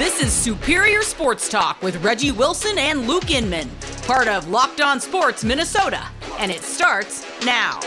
This is Superior Sports Talk with Reggie Wilson and Luke Inman, part of Locked On Sports Minnesota, and it starts now.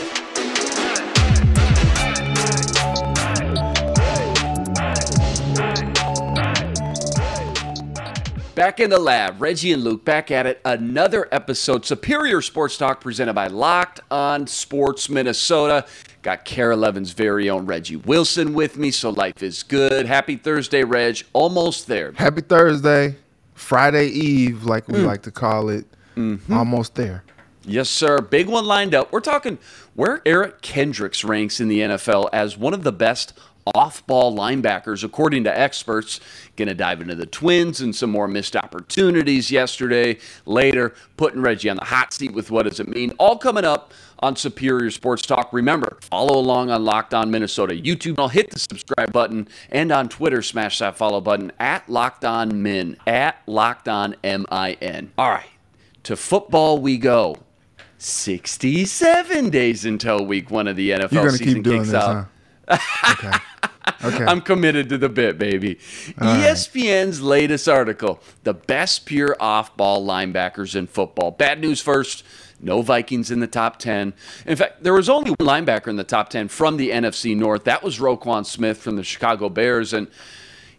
Back in the lab, Reggie and Luke back at it. Another episode, Superior Sports Talk, presented by Locked On Sports Minnesota. Got KARE 11's very own Reggie Wilson with me, so life is good. Happy Thursday, Reg. Almost there. Happy Thursday, Friday Eve, like we mm. like to call it. Mm-hmm. Almost there. Yes, sir. Big one lined up. We're talking where Eric Kendricks ranks in the NFL as one of the best off ball linebackers, according to experts. Going to dive into the Twins and some more missed opportunities yesterday. Later, putting Reggie on the hot seat with what does it mean. All coming up on Superior Sports Talk. Remember, follow along on Locked On Minnesota YouTube. I'll hit the subscribe button and on Twitter, smash that follow button at Locked On Min, at Locked On M I N. All right, to football we go. 67 days until week one of the NFL You're season keep doing kicks this, out. huh? Okay. Okay. I'm committed to the bit, baby. E ESPN's latest article the best pure off ball linebackers in football. Bad news first. No Vikings in the top 10. In fact, there was only one linebacker in the top 10 from the NFC North. That was Roquan Smith from the Chicago Bears. And,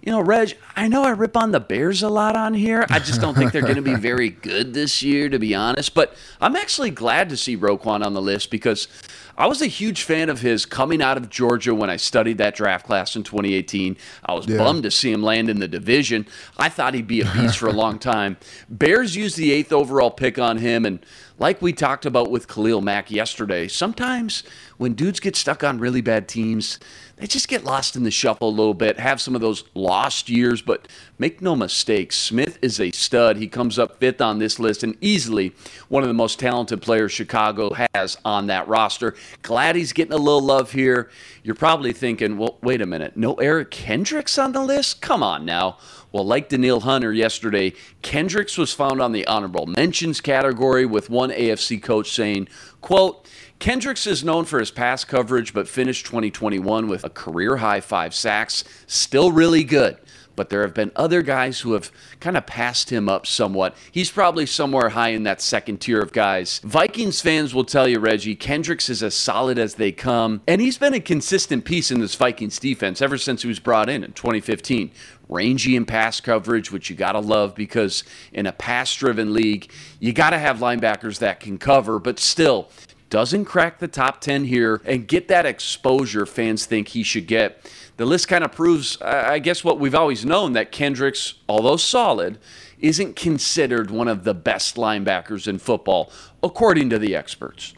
you know, Reg, I know I rip on the Bears a lot on here. I just don't think they're going to be very good this year, to be honest. But I'm actually glad to see Roquan on the list because I was a huge fan of his coming out of Georgia when I studied that draft class in 2018. I was Yeah. bummed to see him land in the division. I thought he'd be a beast for a long time. Bears used the eighth overall pick on him, and like we talked about with Khalil Mack yesterday, sometimes when dudes get stuck on really bad teams, they just get lost in the shuffle a little bit, have some of those lost years, but make no mistake, Smith is a stud. He comes up fifth on this list and easily one of the most talented players Chicago has on that roster. Glad he's getting a little love here. You're probably thinking, well, wait a minute, no Eric Kendricks on the list? Come on now. Well, like Danielle Hunter yesterday, Kendricks was found on the honorable mentions category with one AFC coach saying, quote, Kendricks is known for his pass coverage, but finished 2021 with a career high five sacks. Still really good. But there have been other guys who have kind of passed him up somewhat. He's probably somewhere high in that second tier of guys. Vikings fans will tell you, Reggie, Kendricks is as solid as they come. And he's been a consistent piece in this Vikings defense ever since he was brought in in 2015 rangy in pass coverage, which you got to love because in a pass driven league, you got to have linebackers that can cover, but still doesn't crack the top 10 here and get that exposure fans think he should get. The list kind of proves, I guess, what we've always known that Kendricks, although solid, isn't considered one of the best linebackers in football, according to the experts.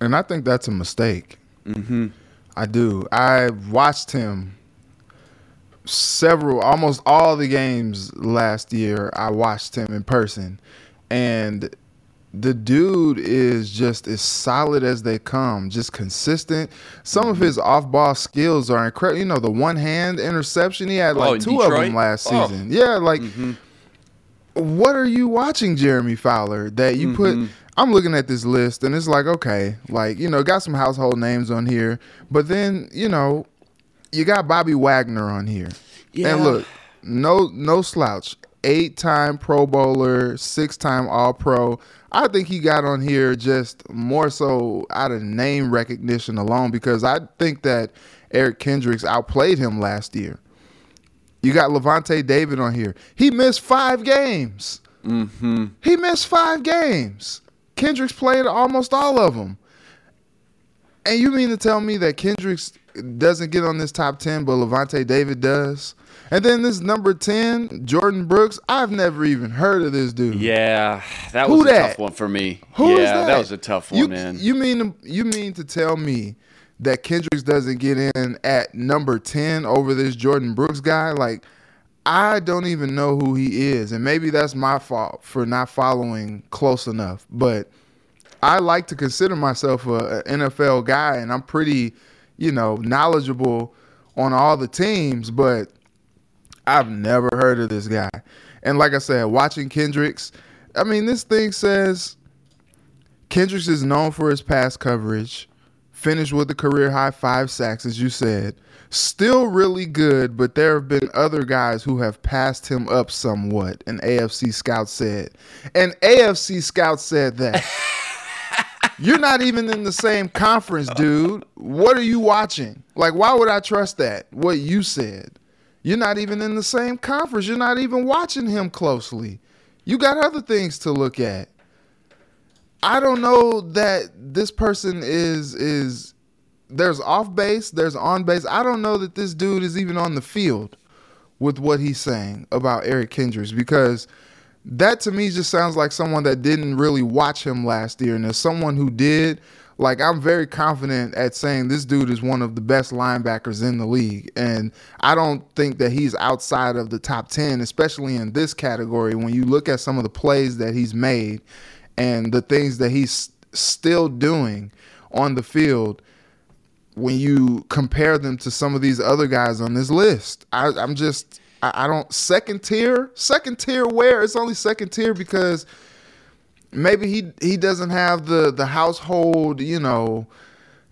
And I think that's a mistake. Mm-hmm. I do. I watched him several, almost all the games last year. I watched him in person, and the dude is just as solid as they come, just consistent. Some of his off-ball skills are incredible. You know, the one-hand interception he had like Oh, two of them last Oh. season. Yeah, like mm-hmm. what are you watching, Jeremy Fowler? That you put. Mm-hmm. I'm looking at this list and it's like, okay, like you know, got some household names on here, but then you know, you got Bobby Wagner on here, Yeah. and look, no, no slouch, eight time Pro Bowler, six time All Pro. I think he got on here just more so out of name recognition alone because I think that Eric Kendricks outplayed him last year. You got Lavonte David on here. He missed five games. Mm-hmm. He missed five games. Kendricks played almost all of them. And you mean to tell me that Kendricks doesn't get on this top 10, but Lavonte David does? And then this number 10, Jordyn Brooks, I've never even heard of this dude. Yeah, that Who was a tough one for me. Who is yeah, that? was a tough one, you, man. You mean to, you mean to tell me that Kendricks doesn't get in at number 10 over this Jordyn Brooks guy? Like I don't even know who he is, and maybe that's my fault for not following close enough, but I like to consider myself a, a NFL guy and I'm pretty, you know, knowledgeable on all the teams, but I've never heard of this guy. And like I said, watching Kendricks, I mean, this thing says Kendricks is known for his pass coverage, finished with a career high five sacks, as you said. Still really good, but there have been other guys who have passed him up somewhat, an AFC scout said. An AFC scout said that. You're not even in the same conference, dude. What are you watching? Like, why would I trust that? What you said. You're not even in the same conference. You're not even watching him closely. You got other things to look at. I don't know that this person is is there's off base, there's on base. I don't know that this dude is even on the field with what he's saying about Eric Kendricks because that to me just sounds like someone that didn't really watch him last year. And as someone who did, like I'm very confident at saying this dude is one of the best linebackers in the league. And I don't think that he's outside of the top 10, especially in this category. When you look at some of the plays that he's made and the things that he's still doing on the field, when you compare them to some of these other guys on this list, I, I'm just I, I don't second tier. Second tier where? It's only second tier because maybe he he doesn't have the the household, you know,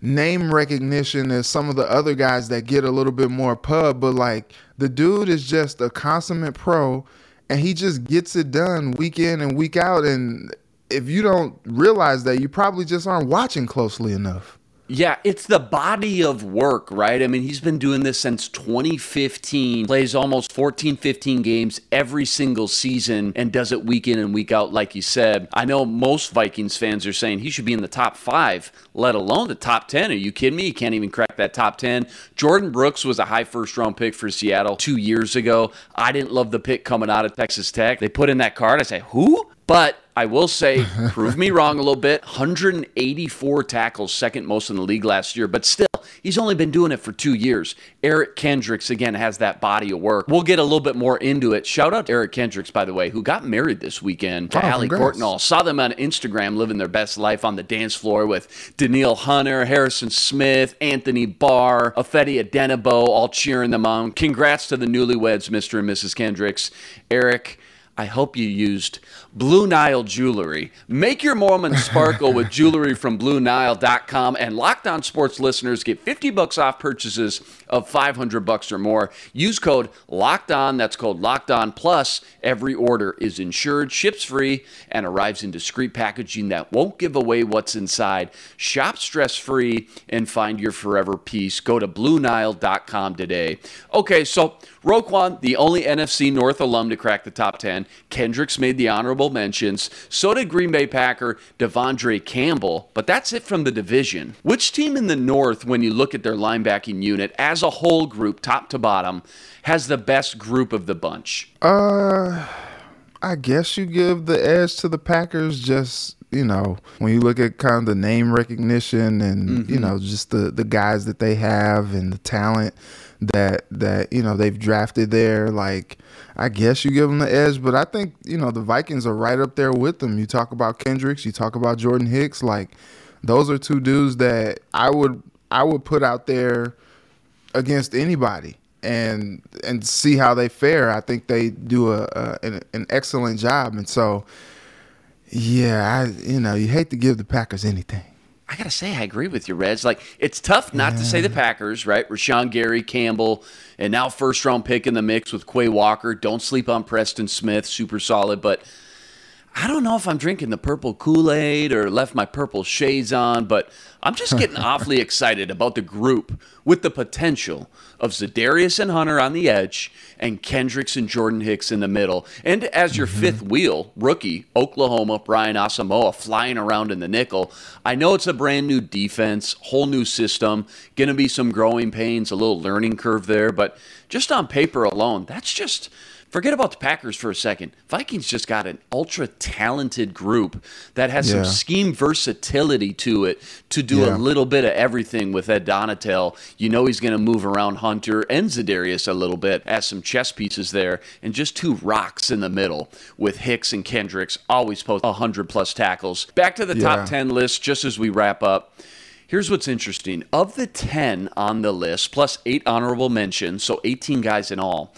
name recognition as some of the other guys that get a little bit more pub, but like the dude is just a consummate pro and he just gets it done week in and week out and if you don't realize that you probably just aren't watching closely enough. Yeah, it's the body of work, right? I mean, he's been doing this since 2015, plays almost 14, 15 games every single season, and does it week in and week out, like you said. I know most Vikings fans are saying he should be in the top five, let alone the top 10. Are you kidding me? He can't even crack that top 10. Jordyn Brooks was a high first round pick for Seattle two years ago. I didn't love the pick coming out of Texas Tech. They put in that card. I say, who? But I will say, prove me wrong a little bit. 184 tackles, second most in the league last year, but still, he's only been doing it for two years. Eric Kendricks, again, has that body of work. We'll get a little bit more into it. Shout out to Eric Kendricks, by the way, who got married this weekend to Oh, Allie. Courtnall. Saw them on Instagram living their best life on the dance floor with Danielle Hunter, Harrison Smith, Anthony Barr, Ifeadi Odenigbo, all cheering them on. Congrats to the newlyweds, Mr. and Mrs. Kendricks. Eric, I hope you used Blue Nile jewelry. Make your moment sparkle with jewelry from BlueNile.com, and Locked On Sports listeners get 50 bucks off purchases of 500 bucks or more. Use code Locked On. That's code Locked On. Plus, every order is insured, ships free, and arrives in discreet packaging that won't give away what's inside. Shop stress free and find your forever peace. Go to BlueNile.com today. Okay, so Roquan, the only NFC North alum to crack the top 10. Kendricks made the honorable mentions. So did Green Bay Packer De'Vondre Campbell. But that's it from the division. Which team in the North, when you look at their linebacking unit as a whole group, top to bottom, has the best group of the bunch? Uh, I guess you give the edge to the Packers. Just you know, when you look at kind of the name recognition and you know just the the guys that they have and the talent that that you know they've drafted there. Like, I guess you give them the edge, but I think you know the Vikings are right up there with them. You talk about Kendricks, you talk about Jordan Hicks. Like, those are two dudes that I would I would put out there against anybody and and see how they fare. I think they do a, a an, an excellent job, and so yeah, I you know you hate to give the Packers anything. I gotta say, I agree with you, Reds. Like, it's tough not to say the Packers, right? Rashan Gary, Campbell, and now first round pick in the mix with Quay Walker. Don't sleep on Preston Smith, super solid. But I don't know if I'm drinking the purple Kool Aid or left my purple shades on, but I'm just getting awfully excited about the group with the potential of Za'Darius and Hunter on the edge and Kendricks and Jordan Hicks in the middle. And as your mm-hmm. fifth wheel, rookie, Oklahoma, Brian Asamoah flying around in the nickel. I know it's a brand new defense, whole new system, going to be some growing pains, a little learning curve there, but just on paper alone, that's just. Forget about the Packers for a second. Vikings just got an ultra talented group that has Yeah. some scheme versatility to it to do Yeah. a little bit of everything with Ed Donatell. You know he's going to move around Hunter and Za'Darius a little bit, as some chess pieces there, and just two rocks in the middle with Hicks and Kendricks, always post 100 plus tackles. Back to the Yeah. top 10 list, just as we wrap up. Here's what's interesting. Of the 10 on the list, plus eight honorable mentions, so 18 guys in all,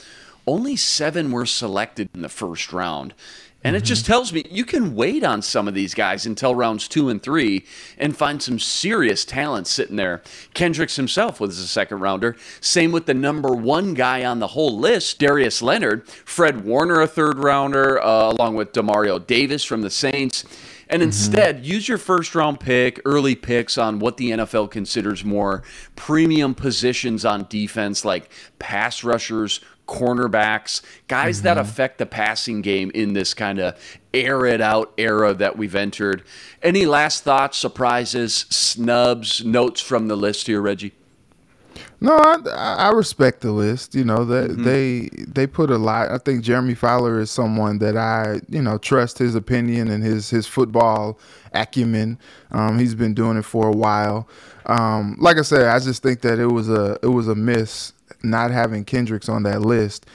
only seven were selected in the first round. And it just tells me you can wait on some of these guys until rounds two and three and find some serious talent sitting there. Kendricks himself was a second rounder. Same with the number one guy on the whole list, Darius Leonard. Fred Warner, a third rounder, uh, along with Demario Davis from the Saints. And instead, mm-hmm. use your first round pick, early picks on what the NFL considers more premium positions on defense, like pass rushers, cornerbacks, guys mm-hmm. that affect the passing game in this kind of air it out era that we've entered. Any last thoughts, surprises, snubs, notes from the list here, Reggie? No, I, I respect the list. You know that mm-hmm. they they put a lot. I think Jeremy Fowler is someone that I you know trust his opinion and his his football acumen. Um, he's been doing it for a while. Um, like I said, I just think that it was a it was a miss not having Kendricks on that list.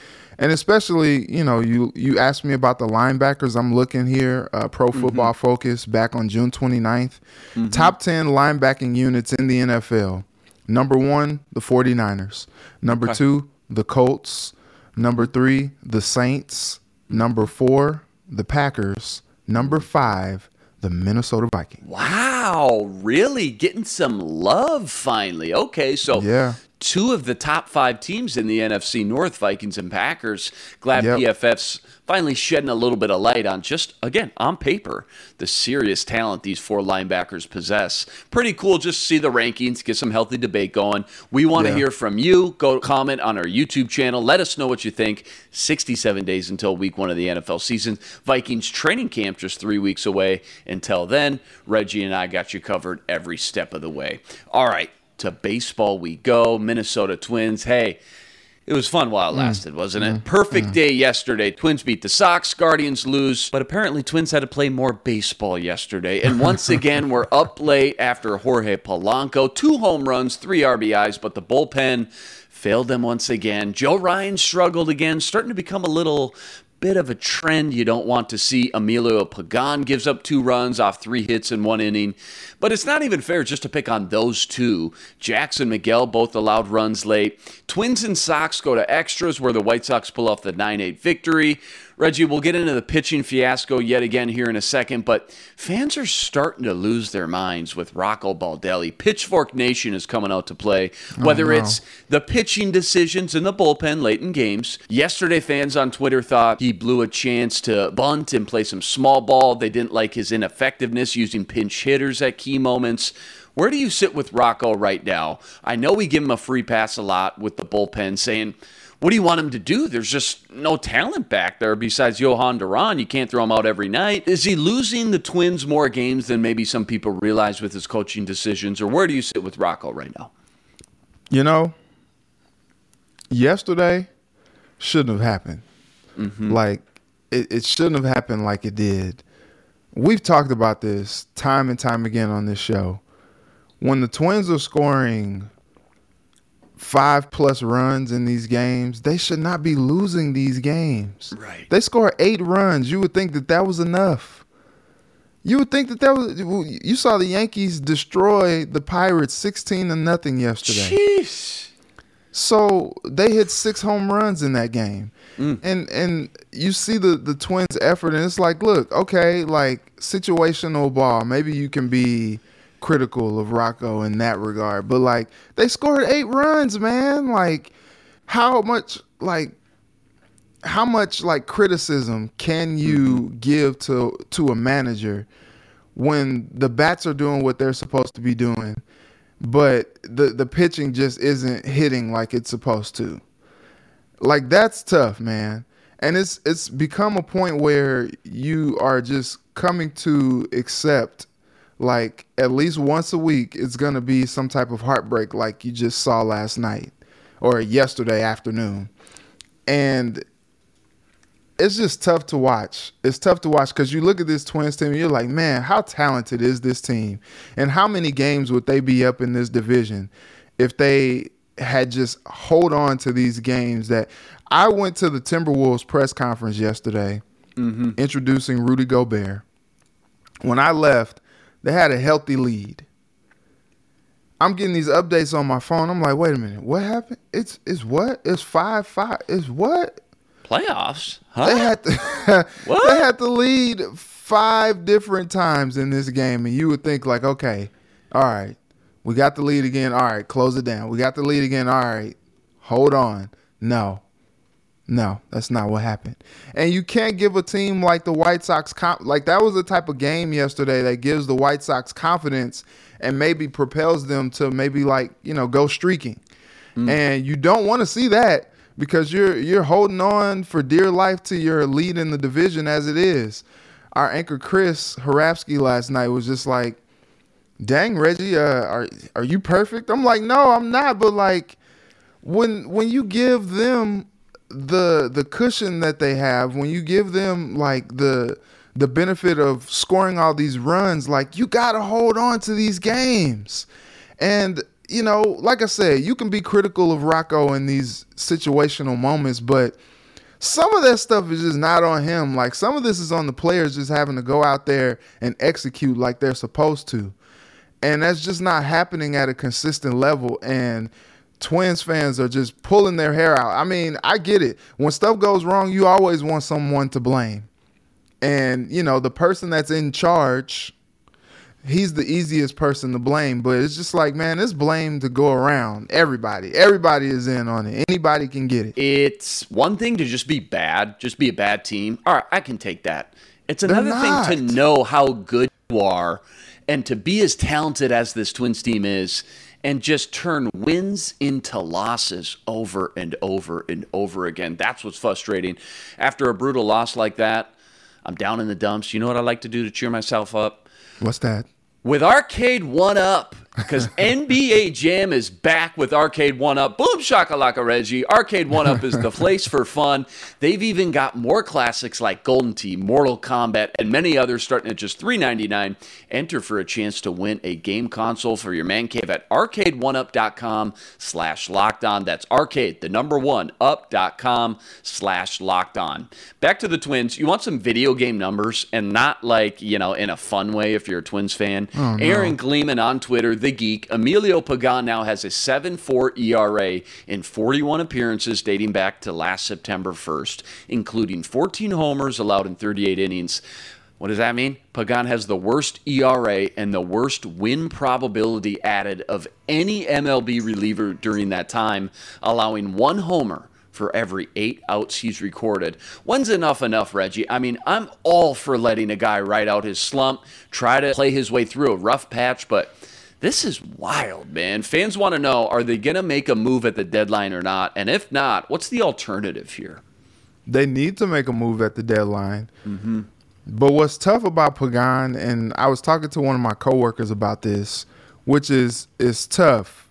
And especially, you know, you you asked me about the linebackers. I'm looking here, uh, Pro mm-hmm. Football mm-hmm. Focus back on June 29th. Mm-hmm. Top 10 linebacking units in the NFL. Number one, the 49ers. Number okay. two, the Colts. Number three, the Saints. Number four, the Packers. Number five, the Minnesota Vikings. Wow, really getting some love finally. Okay, so yeah two of the top five teams in the NFC North, Vikings and Packers. Glad yep. PFF's finally shedding a little bit of light on just, again, on paper, the serious talent these four linebackers possess. Pretty cool just to see the rankings, get some healthy debate going. We want to yeah. hear from you. Go comment on our YouTube channel. Let us know what you think. 67 days until week one of the NFL season. Vikings training camp just three weeks away. Until then, Reggie and I got you covered every step of the way. All right to baseball we go. Minnesota Twins. Hey, it was fun while it mm. lasted, wasn't it? Mm. Perfect mm. day yesterday. Twins beat the Sox, Guardians lose, but apparently Twins had to play more baseball yesterday. And once again, we're up late after Jorge Polanco, two home runs, three RBIs, but the bullpen failed them once again. Joe Ryan struggled again, starting to become a little bit of a trend you don't want to see. Emilio Pagan gives up two runs off three hits in one inning. But it's not even fair just to pick on those two. Jackson Miguel both allowed runs late. Twins and Sox go to extras where the White Sox pull off the 9 8 victory. Reggie, we'll get into the pitching fiasco yet again here in a second, but fans are starting to lose their minds with Rocco Baldelli. Pitchfork Nation is coming out to play, oh, whether oh, no. it's the pitching decisions in the bullpen late in games. Yesterday, fans on Twitter thought he blew a chance to bunt and play some small ball. They didn't like his ineffectiveness using pinch hitters at key moments. Where do you sit with Rocco right now? I know we give him a free pass a lot with the bullpen, saying, what do you want him to do? There's just no talent back there besides Jhoan Duran. You can't throw him out every night. Is he losing the Twins more games than maybe some people realize with his coaching decisions? Or where do you sit with Rocco right now? You know, yesterday shouldn't have happened. Mm-hmm. Like, it, it shouldn't have happened like it did. We've talked about this time and time again on this show. When the Twins are scoring five plus runs in these games, they should not be losing these games. Right. They score eight runs. You would think that that was enough. You would think that that was. You saw the Yankees destroy the Pirates sixteen to nothing yesterday. Jeez. So they hit six home runs in that game, mm. and and you see the the Twins' effort, and it's like, look, okay, like situational ball. Maybe you can be critical of Rocco in that regard. But like they scored eight runs, man. Like how much like how much like criticism can you give to to a manager when the bats are doing what they're supposed to be doing, but the the pitching just isn't hitting like it's supposed to. Like that's tough, man. And it's it's become a point where you are just coming to accept like at least once a week it's going to be some type of heartbreak like you just saw last night or yesterday afternoon. And it's just tough to watch. It's tough to watch because you look at this twins team and you're like man how talented is this team? And how many games would they be up in this division if they had just hold on to these games that i went to the timberwolves press conference yesterday mm-hmm. introducing rudy gobert. When i left they had a healthy lead. I'm getting these updates on my phone. I'm like, wait a minute, what happened? It's it's what? It's five five. It's what? Playoffs? Huh? They had to What? they had to lead five different times in this game, and you would think like, okay, all right, we got the lead again. All right, close it down. We got the lead again. All right, hold on. No, no, that's not what happened. And you can't give a team like the White Sox comp- like that was the type of game yesterday that gives the White Sox confidence and maybe propels them to maybe like you know go streaking. And you don't want to see that because you're you're holding on for dear life to your lead in the division as it is. Our anchor Chris Hrapsky last night was just like, "Dang Reggie, uh, are are you perfect?" I'm like, "No, I'm not." But like, when when you give them the the cushion that they have, when you give them like the the benefit of scoring all these runs, like you gotta hold on to these games. And you know, like I said, you can be critical of Rocco in these situational moments, but some of that stuff is just not on him. Like some of this is on the players just having to go out there and execute like they're supposed to. And that's just not happening at a consistent level. And Twins fans are just pulling their hair out. I mean, I get it. When stuff goes wrong, you always want someone to blame. And, you know, the person that's in charge, he's the easiest person to blame. But it's just like, man, it's blame to go around. Everybody. Everybody is in on it. Anybody can get it. It's one thing to just be bad, just be a bad team. All right, I can take that. It's another thing to know how good you are and to be as talented as this Twins team is and just turn wins into losses over and over and over again. That's what's frustrating. After a brutal loss like that, I'm down in the dumps. You know what I like to do to cheer myself up? What's that? with Arcade One Up, because NBA Jam is back with Arcade One Up. Boom shakalaka Reggie. Arcade One Up is the place for fun. They've even got more classics like Golden Tee, Mortal Kombat, and many others starting at just $3.99. Enter for a chance to win a game console for your man cave at arcade1up.com slash locked on. That's arcade, the number one, up.com slash locked on. Back to the Twins. You want some video game numbers and not like, you know, in a fun way if you're a Twins fan. Oh, Aaron Gleeman on Twitter, The Geek. Emilio Pagan now has a 7-4 ERA in 41 appearances dating back to last September 1st, including 14 homers allowed in 38 innings. What does that mean? Pagan has the worst ERA and the worst win probability added of any MLB reliever during that time, allowing one homer for every eight outs he's recorded. When's enough enough, Reggie? I mean, I'm all for letting a guy ride out his slump, try to play his way through a rough patch, but this is wild, man. Fans want to know are they going to make a move at the deadline or not? And if not, what's the alternative here? They need to make a move at the deadline. Mm-hmm. But what's tough about Pagan, and I was talking to one of my coworkers about this, which is is tough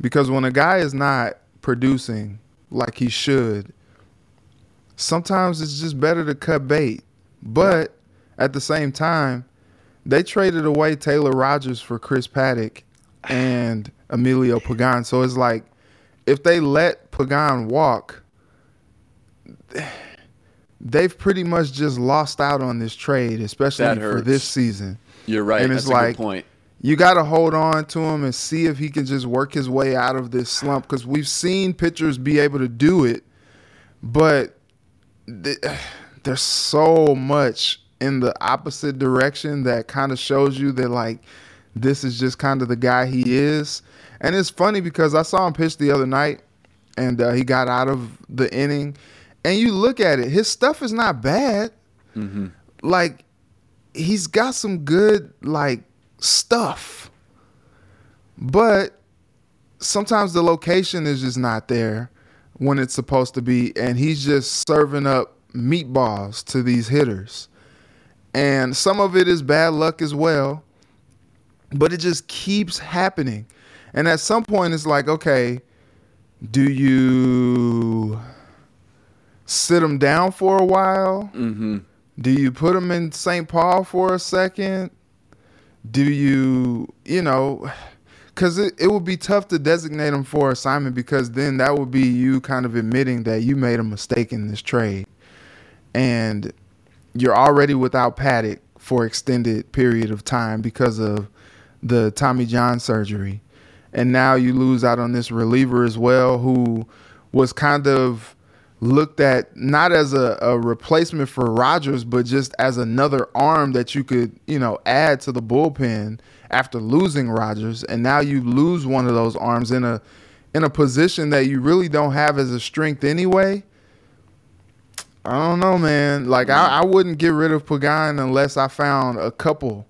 because when a guy is not producing like he should, sometimes it's just better to cut bait. But at the same time, they traded away Taylor Rogers for Chris Paddack and Emilio Pagan. So it's like if they let Pagan walk, they've pretty much just lost out on this trade, especially for this season. You're right. And That's it's a like good point. you got to hold on to him and see if he can just work his way out of this slump because we've seen pitchers be able to do it, but th- there's so much in the opposite direction that kind of shows you that like this is just kind of the guy he is. And it's funny because I saw him pitch the other night and uh, he got out of the inning. And you look at it, his stuff is not bad. Like he's got some good like stuff. But sometimes the location is just not there when it's supposed to be and he's just serving up meatballs to these hitters. And some of it is bad luck as well, but it just keeps happening. And at some point it's like, okay, do you sit him down for a while? Mm-hmm. Do you put him in St. Paul for a second? Do you, you know, because it, it would be tough to designate him for assignment because then that would be you kind of admitting that you made a mistake in this trade. And you're already without Paddack for extended period of time because of the Tommy John surgery. And now you lose out on this reliever as well who was kind of looked at not as a, a replacement for Rogers, but just as another arm that you could, you know, add to the bullpen after losing Rogers. And now you lose one of those arms in a in a position that you really don't have as a strength anyway. I don't know, man. Like I, I wouldn't get rid of Pagan unless I found a couple,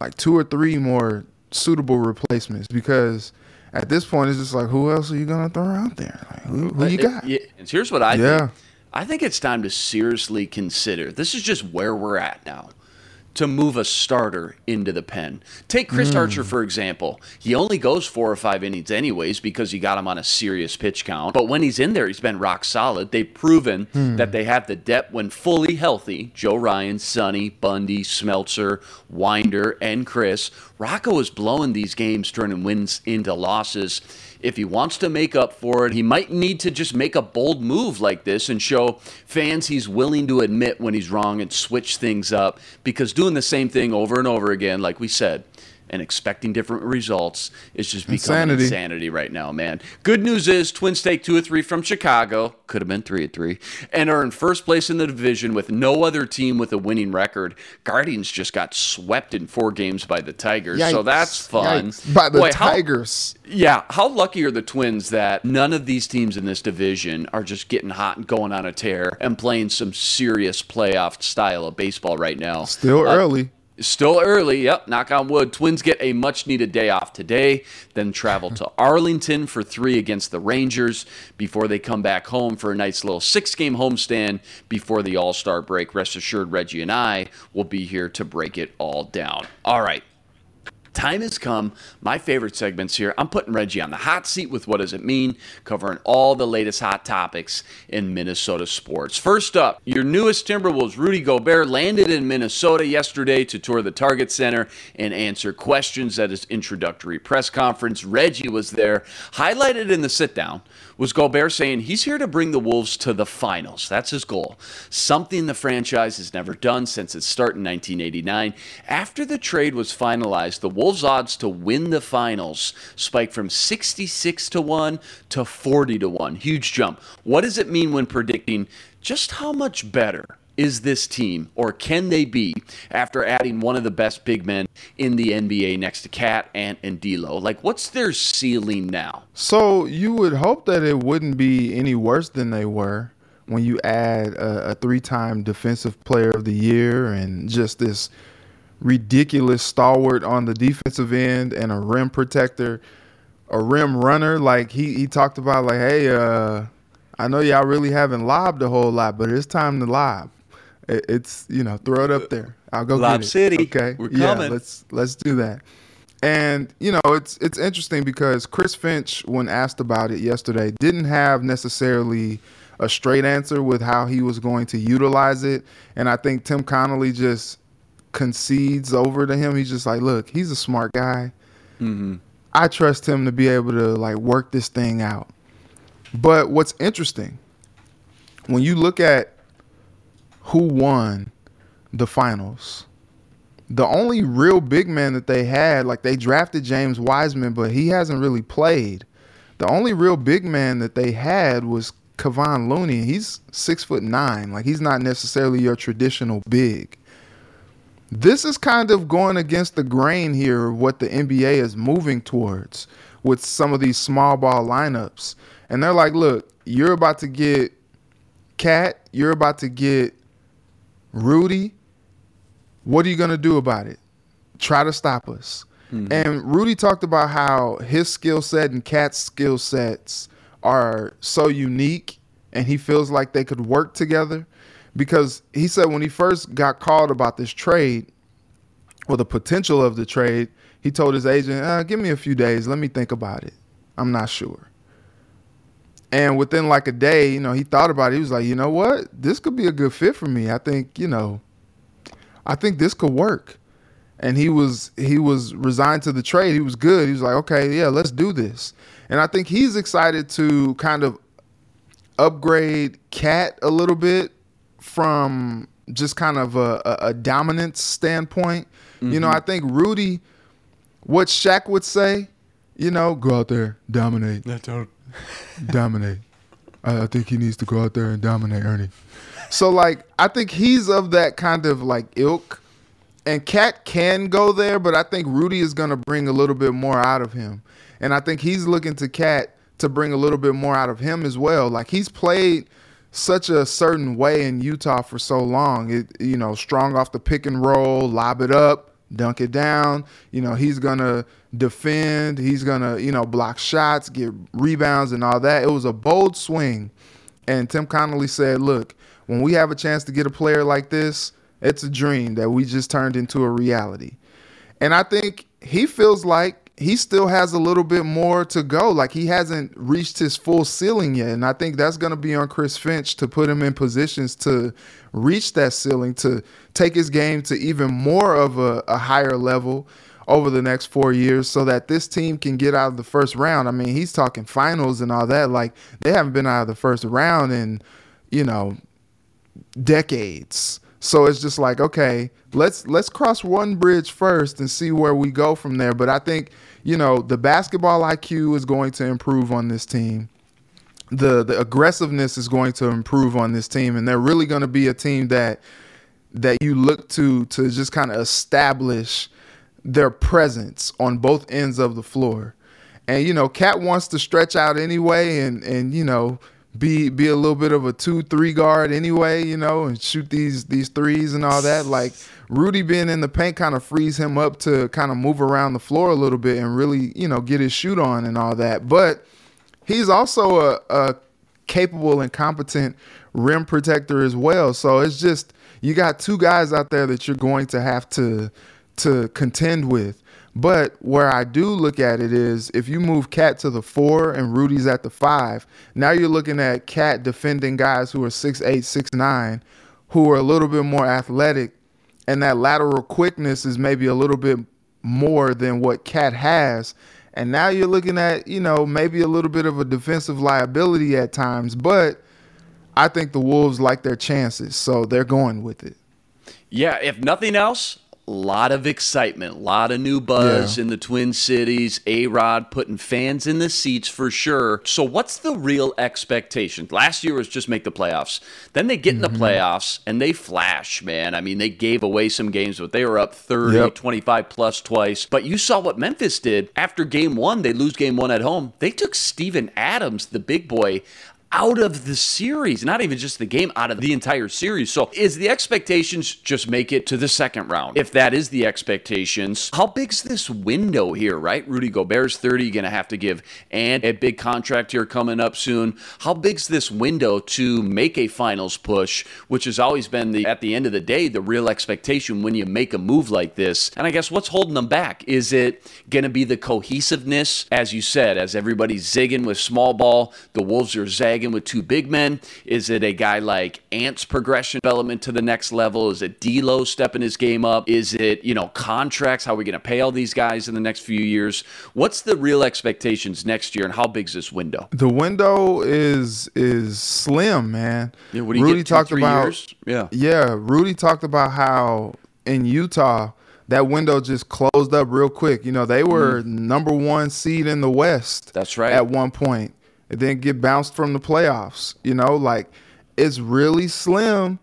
like two or three more suitable replacements because at this point it's just like who else are you gonna throw out there? Like, who, who you got? It, it, here's what I Yeah. think. I think it's time to seriously consider. This is just where we're at now. To move a starter into the pen. Take Chris hmm. Archer, for example. He only goes four or five innings, anyways, because you got him on a serious pitch count. But when he's in there, he's been rock solid. They've proven hmm. that they have the depth when fully healthy. Joe Ryan, Sonny, Bundy, Smeltzer, Winder, and Chris. Rocco is blowing these games, turning wins into losses. If he wants to make up for it, he might need to just make a bold move like this and show fans he's willing to admit when he's wrong and switch things up. Because doing the same thing over and over again, like we said, and expecting different results is just becoming Insanity. insanity right now, man. Good news is Twins take two or three from Chicago, could have been three or three, and are in first place in the division with no other team with a winning record. Guardians just got swept in four games by the Tigers, so that's fun. Yikes. By the Boy, how- Tigers. yeah, how lucky are the Twins that none of these teams in this division are just getting hot and going on a tear and playing some serious playoff style of baseball right now? Still Uh, early. Still early, yep, knock on wood. Twins get a much needed day off today, then travel to Arlington for three against the Rangers before they come back home for a nice little six game homestand before the All Star break. Rest assured, Reggie and I will be here to break it all down. All right. Time has come. My favorite segments here. I'm putting Reggie on the hot seat with what does it mean, covering all the latest hot topics in Minnesota sports. First up, your newest Timberwolves, Rudy Gobert, landed in Minnesota yesterday to tour the Target Center and answer questions at his introductory press conference. Reggie was there. Highlighted in the sit down was Gobert saying he's here to bring the Wolves to the finals. That's his goal. Something the franchise has never done since its start in 1989. After the trade was finalized, the Wolves' odds to win the finals spiked from 66 to 1 to 40 to 1. Huge jump. What does it mean when predicting just how much better is this team, or can they be, after adding one of the best big men in the NBA next to Cat, Ant, and D'Lo? Like, what's their ceiling now? So you would hope that it wouldn't be any worse than they were when you add a, a three-time defensive player of the year and just this ridiculous stalwart on the defensive end and a rim protector, a rim runner. Like he he talked about, like, hey, uh, I know y'all really haven't lobbed a whole lot, but it's time to lob. It, it's you know throw it up there. I'll go Lob get it. City. Okay, We're yeah, coming. let's let's do that. And you know, it's it's interesting because Chris Finch, when asked about it yesterday, didn't have necessarily a straight answer with how he was going to utilize it. And I think Tim Connolly just concedes over to him. He's just like, look, he's a smart guy. Mm-hmm. I trust him to be able to like work this thing out. But what's interesting when you look at who won the finals, the only real big man that they had, like they drafted James Wiseman, but he hasn't really played. The only real big man that they had was Kevon Looney. He's six foot nine. Like he's not necessarily your traditional big. This is kind of going against the grain here of what the NBA is moving towards with some of these small ball lineups. And they're like, look, you're about to get Cat, you're about to get Rudy. What are you going to do about it? Try to stop us. Hmm. And Rudy talked about how his skill set and Cat's skill sets are so unique and he feels like they could work together because he said when he first got called about this trade or the potential of the trade, he told his agent, uh, "Give me a few days. Let me think about it. I'm not sure." And within like a day, you know, he thought about it. He was like, "You know what? This could be a good fit for me. I think, you know, I think this could work." And he was he was resigned to the trade. He was good. He was like, "Okay, yeah, let's do this." And I think he's excited to kind of upgrade Cat a little bit from just kind of a, a, a dominance standpoint. You know, I mm-hmm. think Rudy, what Shaq would say, you know, go out there, dominate, dominate. I, I think he needs to go out there and dominate Ernie. So like I think he's of that kind of like ilk. And Cat can go there, but I think Rudy is gonna bring a little bit more out of him. And I think he's looking to Cat to bring a little bit more out of him as well. Like he's played such a certain way in Utah for so long. It you know, strong off the pick and roll, lob it up, dunk it down. You know, he's gonna defend, he's gonna, you know, block shots, get rebounds and all that. It was a bold swing. And Tim Connolly said, look, when we have a chance to get a player like this, it's a dream that we just turned into a reality. And I think he feels like he still has a little bit more to go. Like he hasn't reached his full ceiling yet. And I think that's going to be on Chris Finch to put him in positions to reach that ceiling, to take his game to even more of a, a higher level over the next four years so that this team can get out of the first round. I mean, he's talking finals and all that. Like they haven't been out of the first round in, you know, decades. So it's just like, okay, let's let's cross one bridge first and see where we go from there. But I think, you know, the basketball IQ is going to improve on this team. The the aggressiveness is going to improve on this team and they're really going to be a team that that you look to to just kind of establish their presence on both ends of the floor. And you know, Cat wants to stretch out anyway and and you know, be be a little bit of a two three guard anyway, you know, and shoot these these threes and all that. Like Rudy being in the paint kind of frees him up to kind of move around the floor a little bit and really you know get his shoot on and all that. But he's also a, a capable and competent rim protector as well. So it's just you got two guys out there that you're going to have to to contend with. But where I do look at it is if you move Cat to the four and Rudy's at the five, now you're looking at Cat defending guys who are six eight, six nine, who are a little bit more athletic, and that lateral quickness is maybe a little bit more than what Cat has. And now you're looking at, you know, maybe a little bit of a defensive liability at times, but I think the Wolves like their chances, so they're going with it. Yeah, if nothing else, lot of excitement, a lot of new buzz yeah. in the Twin Cities. A Rod putting fans in the seats for sure. So, what's the real expectation? Last year was just make the playoffs. Then they get mm-hmm. in the mm-hmm. playoffs and they flash, man. I mean, they gave away some games, but they were up 30, yep. 25 plus twice. But you saw what Memphis did after game one. They lose game one at home. They took Steven Adams, the big boy, out of the series, not even just the game, out of the entire series. So, is the expectations just make it to the second round? If that is the expectations, how big's this window here, right? Rudy Gobert's 30, going to have to give and a big contract here coming up soon. How big's this window to make a finals push, which has always been the at the end of the day the real expectation when you make a move like this? And I guess what's holding them back? Is it going to be the cohesiveness, as you said, as everybody's zigging with small ball, the Wolves are zagging with two big men? Is it a guy like Ant's progression development to the next level? Is it D'Lo stepping his game up? Is it you know contracts? How are we going to pay all these guys in the next few years? What's the real expectations next year, and how big's this window? The window is is slim, man. Yeah, what do you Rudy get, two, talked about years? yeah yeah. Rudy talked about how in Utah that window just closed up real quick. You know, they were mm. number one seed in the West. That's right. At one point and then get bounced from the playoffs. You know, like it's really slim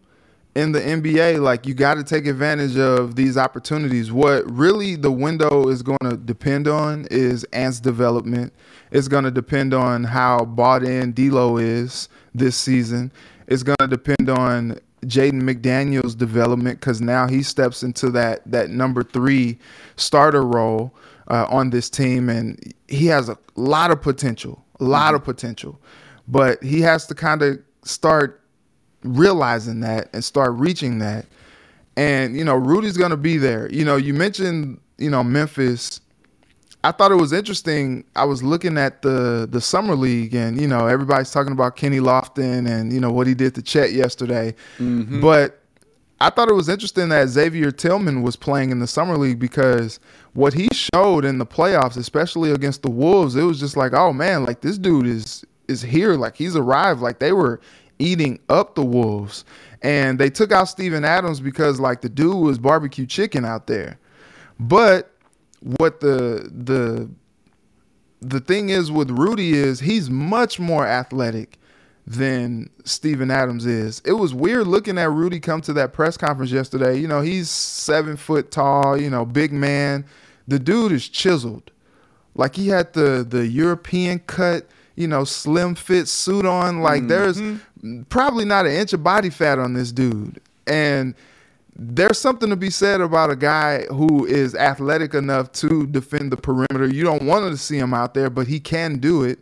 in the NBA. Like you got to take advantage of these opportunities. What really the window is going to depend on is Ant's development. It's going to depend on how bought in D'Lo is this season. It's going to depend on Jaden McDaniels' development because now he steps into that that number three starter role uh, on this team, and he has a lot of potential a lot mm-hmm. of potential, but he has to kind of start realizing that and start reaching that. And you know, Rudy's gonna be there. You know, you mentioned you know Memphis. I thought it was interesting. I was looking at the the summer league, and you know, everybody's talking about Kenny Lofton and you know what he did to Chet yesterday. Mm-hmm. But I thought it was interesting that Xavier Tillman was playing in the summer league because what he showed in the playoffs, especially against the Wolves, it was just like, oh man, like this dude is is here, like he's arrived. Like they were eating up the Wolves, and they took out Steven Adams because like the dude was barbecue chicken out there. But what the the the thing is with Rudy is he's much more athletic than Steven Adams is. It was weird looking at Rudy come to that press conference yesterday. You know, he's seven foot tall, you know, big man. The dude is chiseled. Like he had the the European cut, you know, slim fit suit on. Like mm-hmm. there's probably not an inch of body fat on this dude. And there's something to be said about a guy who is athletic enough to defend the perimeter. You don't want to see him out there, but he can do it.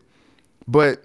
But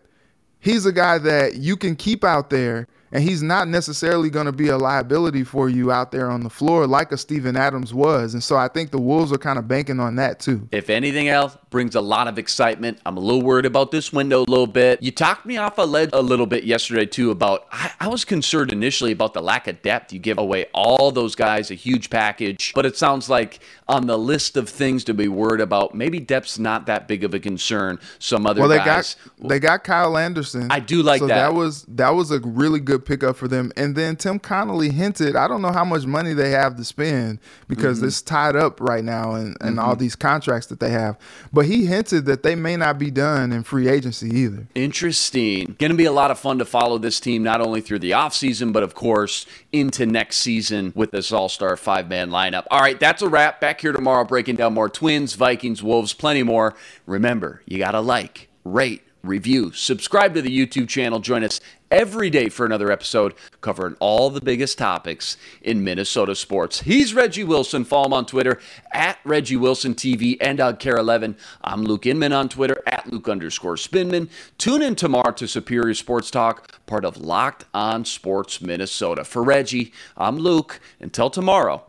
he's a guy that you can keep out there and he's not necessarily going to be a liability for you out there on the floor like a Steven Adams was. And so I think the Wolves are kind of banking on that too. If anything else, brings a lot of excitement. I'm a little worried about this window a little bit. You talked me off a ledge a little bit yesterday too about I, I was concerned initially about the lack of depth. You give away all those guys a huge package, but it sounds like on the list of things to be worried about, maybe depth's not that big of a concern. Some other well, they guys, got they got Kyle Anderson. I do like so that. That was that was a really good pickup for them. And then Tim Connelly hinted, I don't know how much money they have to spend because mm-hmm. it's tied up right now and, and mm-hmm. all these contracts that they have. But he hinted that they may not be done in free agency either. Interesting. Going to be a lot of fun to follow this team not only through the offseason, but of course into next season with this all star five man lineup. All right, that's a wrap. Back here tomorrow breaking down more Twins, Vikings, Wolves, plenty more. Remember, you got to like, rate, review, subscribe to the YouTube channel. Join us every day for another episode covering all the biggest topics in Minnesota sports. He's Reggie Wilson. Follow him on Twitter at Reggie Wilson TV and on KARE 11. I'm Luke Inman on Twitter at Luke underscore Spinman. Tune in tomorrow to Superior Sports Talk, part of Locked On Sports Minnesota. For Reggie, I'm Luke. Until tomorrow,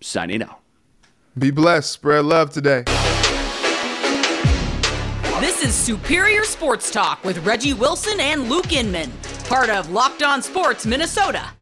signing out. Be blessed. Spread love today. Is Superior Sports Talk with Reggie Wilson and Luke Inman, part of Locked On Sports Minnesota.